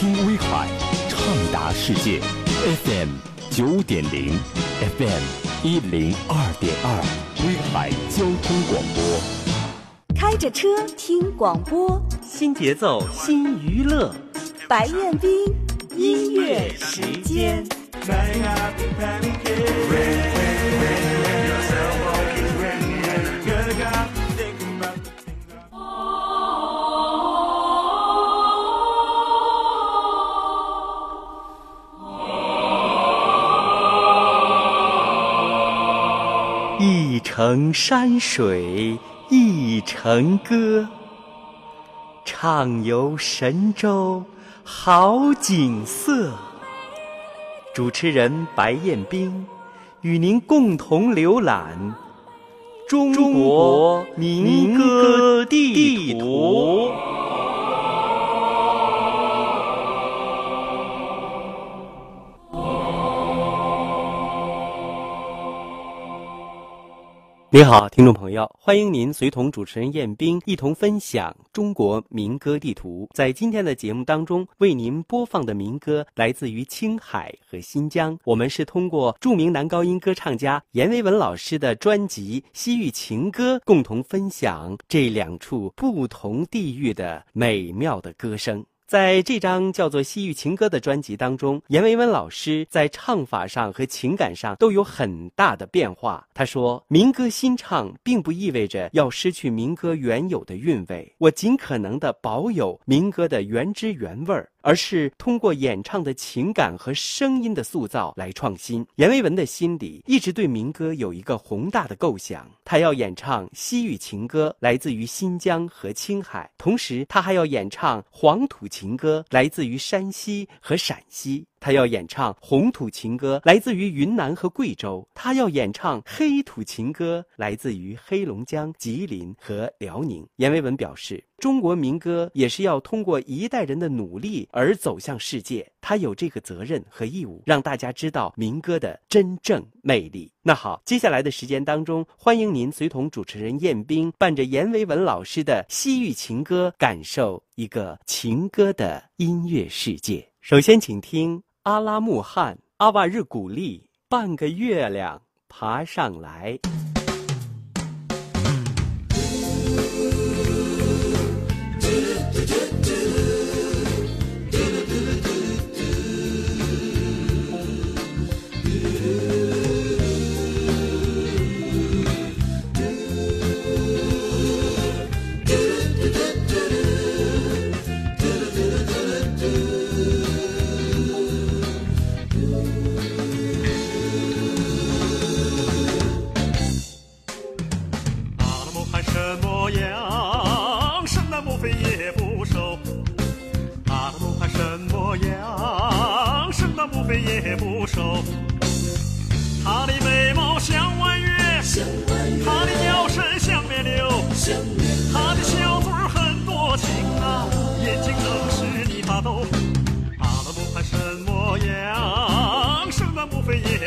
听威海，畅达世界，FM 九点零，FM 一零二点二，威海交通广播。开着车听广播，新节奏新娱乐，白彦斌音乐时间。一程山水一城歌，畅游神州好景色。主持人白彦斌与您共同浏览中国民歌地图。你好，听众朋友，欢迎您随同主持人彦斌一同分享中国民歌地图。在今天的节目当中，为您播放的民歌来自于青海和新疆。我们是通过著名男高音歌唱家阎维文老师的专辑《西域情歌》，共同分享这两处不同地域的美妙的歌声。在这张叫做《西域情歌》的专辑当中，阎维文老师在唱法上和情感上都有很大的变化。他说：“民歌新唱，并不意味着要失去民歌原有的韵味，我尽可能的保有民歌的原汁原味儿。”而是通过演唱的情感和声音的塑造来创新。阎维文的心里一直对民歌有一个宏大的构想，他要演唱西域情歌，来自于新疆和青海；同时，他还要演唱黄土情歌，来自于山西和陕西。他要演唱红土情歌，来自于云南和贵州；他要演唱黑土情歌，来自于黑龙江、吉林和辽宁。阎维文表示，中国民歌也是要通过一代人的努力而走向世界，他有这个责任和义务，让大家知道民歌的真正魅力。那好，接下来的时间当中，欢迎您随同主持人彦斌，伴着阎维文老师的西域情歌，感受一个情歌的音乐世界。首先，请听。阿拉木汗、阿瓦日古丽，半个月亮爬上来。也不收。他的眉毛 campo vem e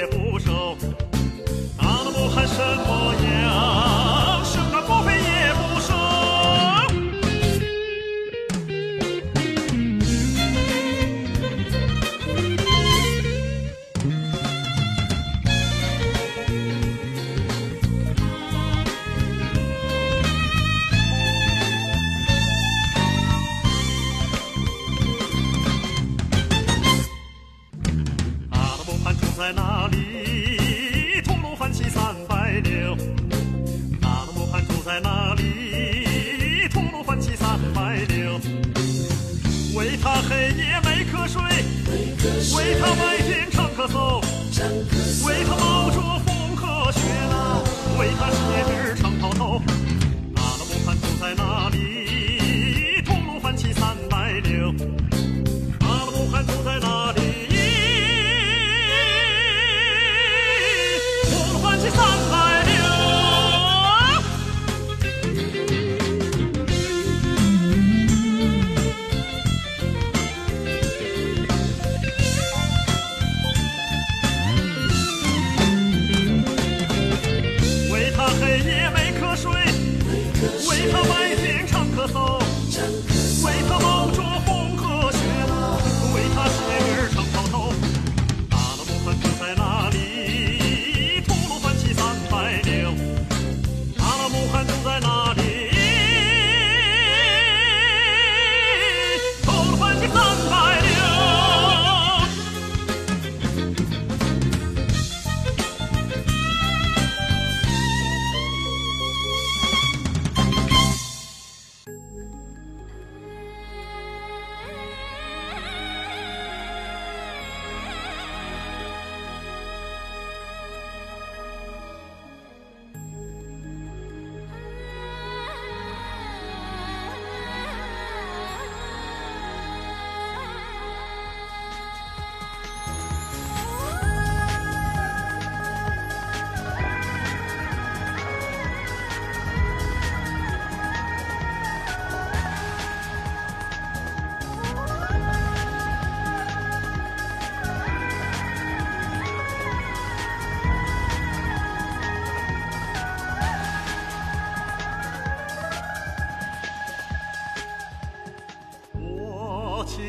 三百六，他的罗汉住在那里，吐鲁番骑三百六，为他黑夜没瞌睡，为他白天唱歌走，为他冒着风和雪，为他。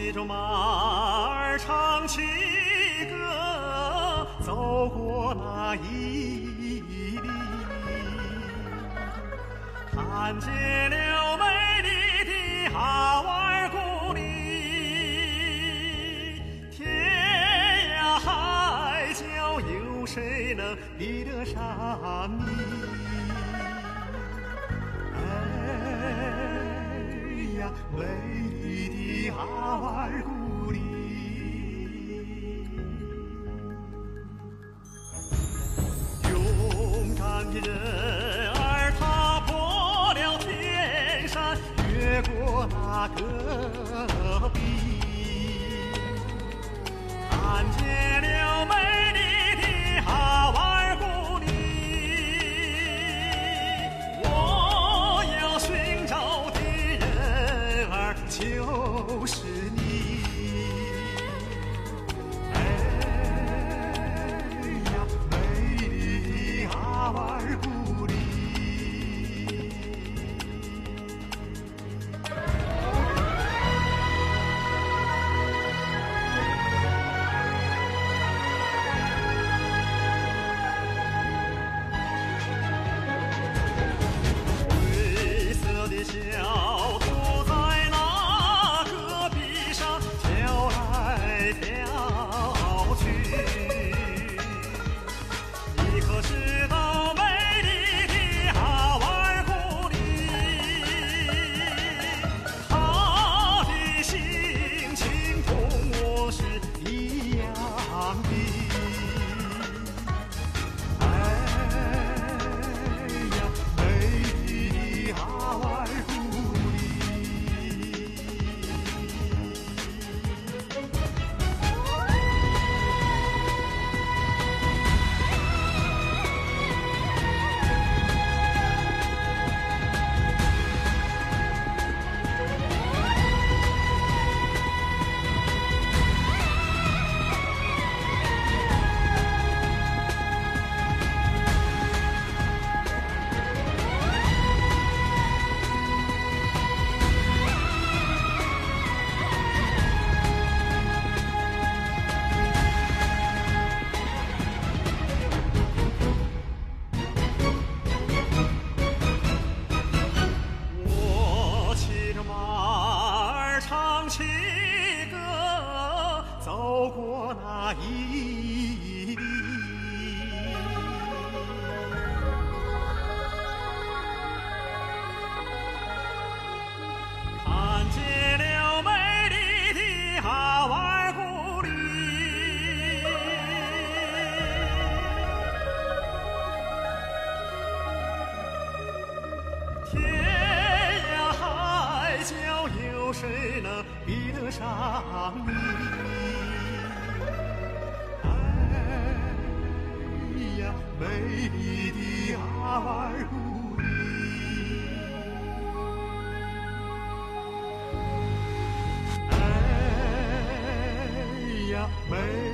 骑着马儿唱起歌，走过那伊犁，看见了美丽的哈瓦尔古里，天涯海角有谁能比得上你？哎呀，美。都是你。美。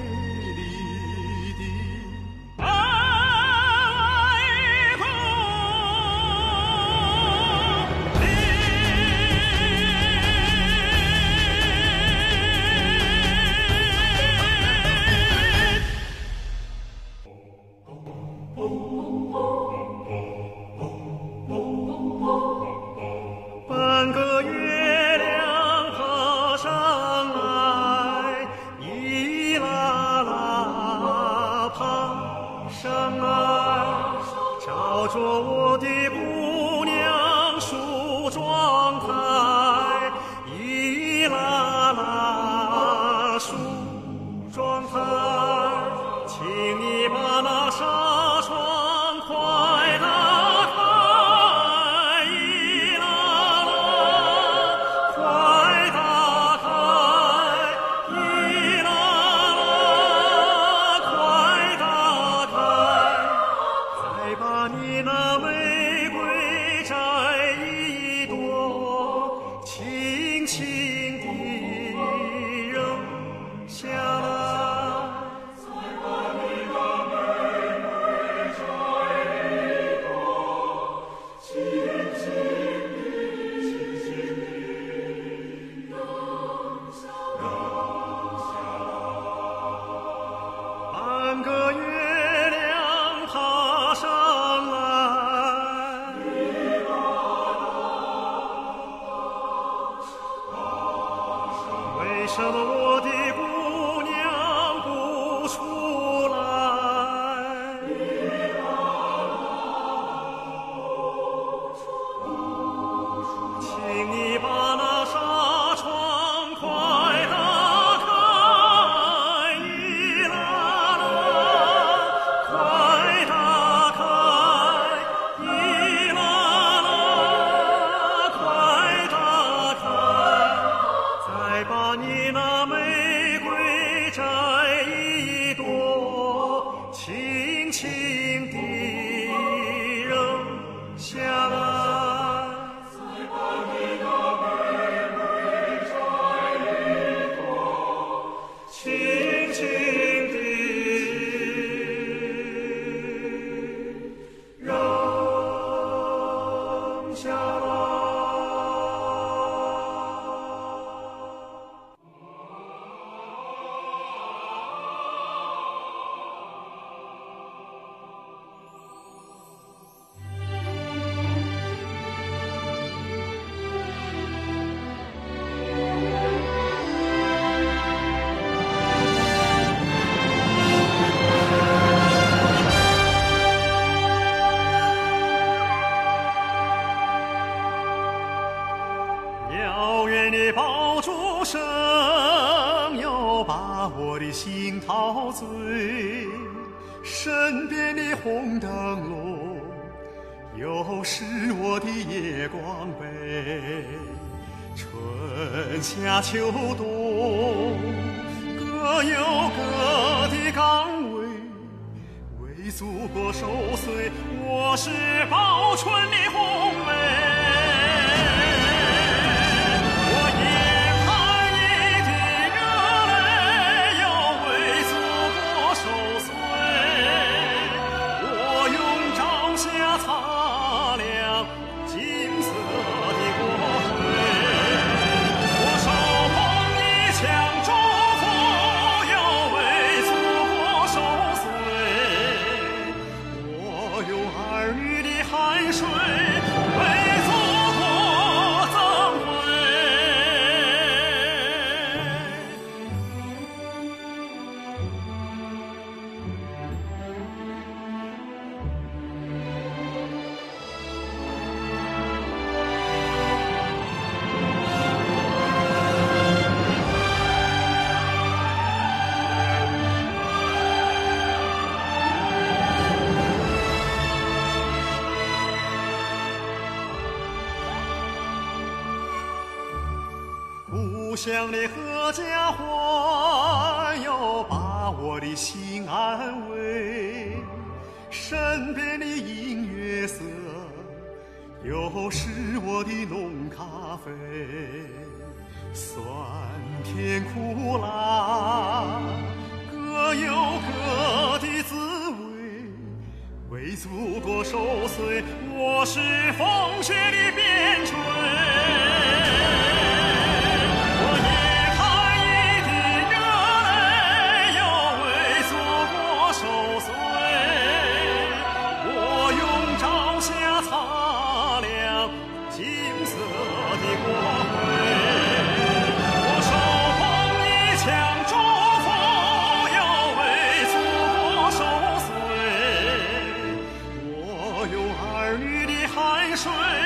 醉。身边的红灯笼，又是我的夜光杯。春夏秋冬，各有各的岗位。为祖国守岁，我是报春的乡的阖家欢，又把我的心安慰；身边的音乐色，又是我的浓咖啡。酸甜苦辣，各有各的滋味。为祖国守岁，我是风雪的鞭水。